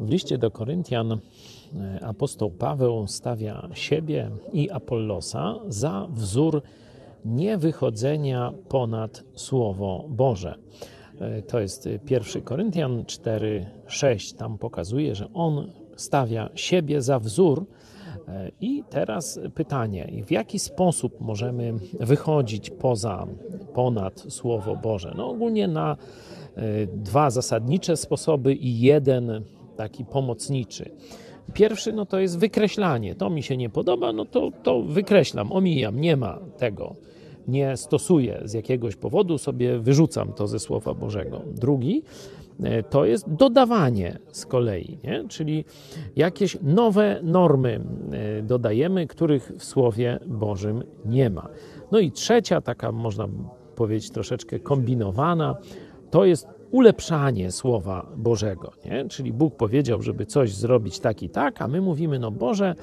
W liście do Koryntian e, apostoł Paweł stawia siebie i Apollosa za wzór niewychodzenia ponad Słowo Boże. E, to jest 1 Koryntian 4:6. Tam pokazuje, że on stawia siebie za wzór. E, I teraz pytanie, w jaki sposób możemy wychodzić poza, ponad Słowo Boże? No ogólnie na dwa zasadnicze sposoby i jeden taki pomocniczy. Pierwszy no to jest wykreślanie. To mi się nie podoba, no to, to wykreślam, omijam, nie ma tego. Nie stosuję z jakiegoś powodu, sobie wyrzucam to ze Słowa Bożego. Drugi e, to jest dodawanie z kolei, nie? czyli jakieś nowe normy e, dodajemy, których w Słowie Bożym nie ma. No i trzecia, taka można powiedzieć troszeczkę kombinowana, to jest ulepszanie Słowa Bożego. Nie? Czyli Bóg powiedział, żeby coś zrobić tak i tak, a my mówimy, no Boże,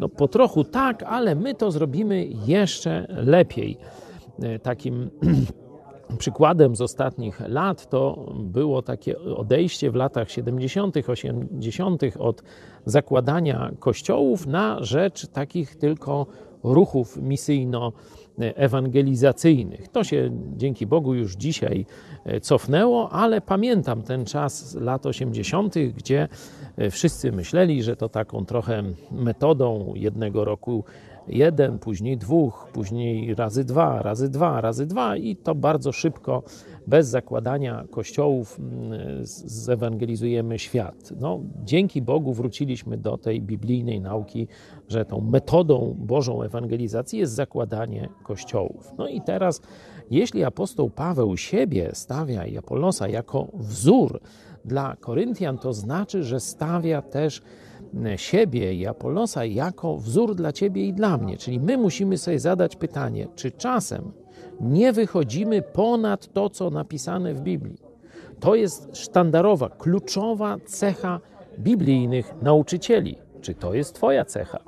no po trochu tak, ale my to zrobimy jeszcze lepiej. E, takim przykładem z ostatnich lat to było takie odejście w latach 70., 80. od zakładania kościołów na rzecz takich tylko ruchów misyjno-ewangelizacyjnych. To się dzięki Bogu już dzisiaj e, cofnęło, ale pamiętam ten czas lat 80., gdzie e, wszyscy myśleli, że to taką trochę metodą jednego roku jeden, później dwóch, później razy dwa, razy dwa, razy dwa i to bardzo szybko, bez zakładania kościołów, mm, zewangelizujemy świat. No, dzięki Bogu wróciliśmy do tej biblijnej nauki, że tą metodą Bożą ewangelizacji jest zakładanie kościołów. No i teraz, jeśli apostoł Paweł siebie stawia i Apollosa jako wzór dla Koryntian, to znaczy, że stawia też siebie i Apollosa jako wzór dla ciebie i dla mnie. Czyli my musimy sobie zadać pytanie, czy czasem nie wychodzimy ponad to, co napisane w Biblii. To jest sztandarowa, kluczowa cecha biblijnych nauczycieli. Czy to jest Twoja cecha?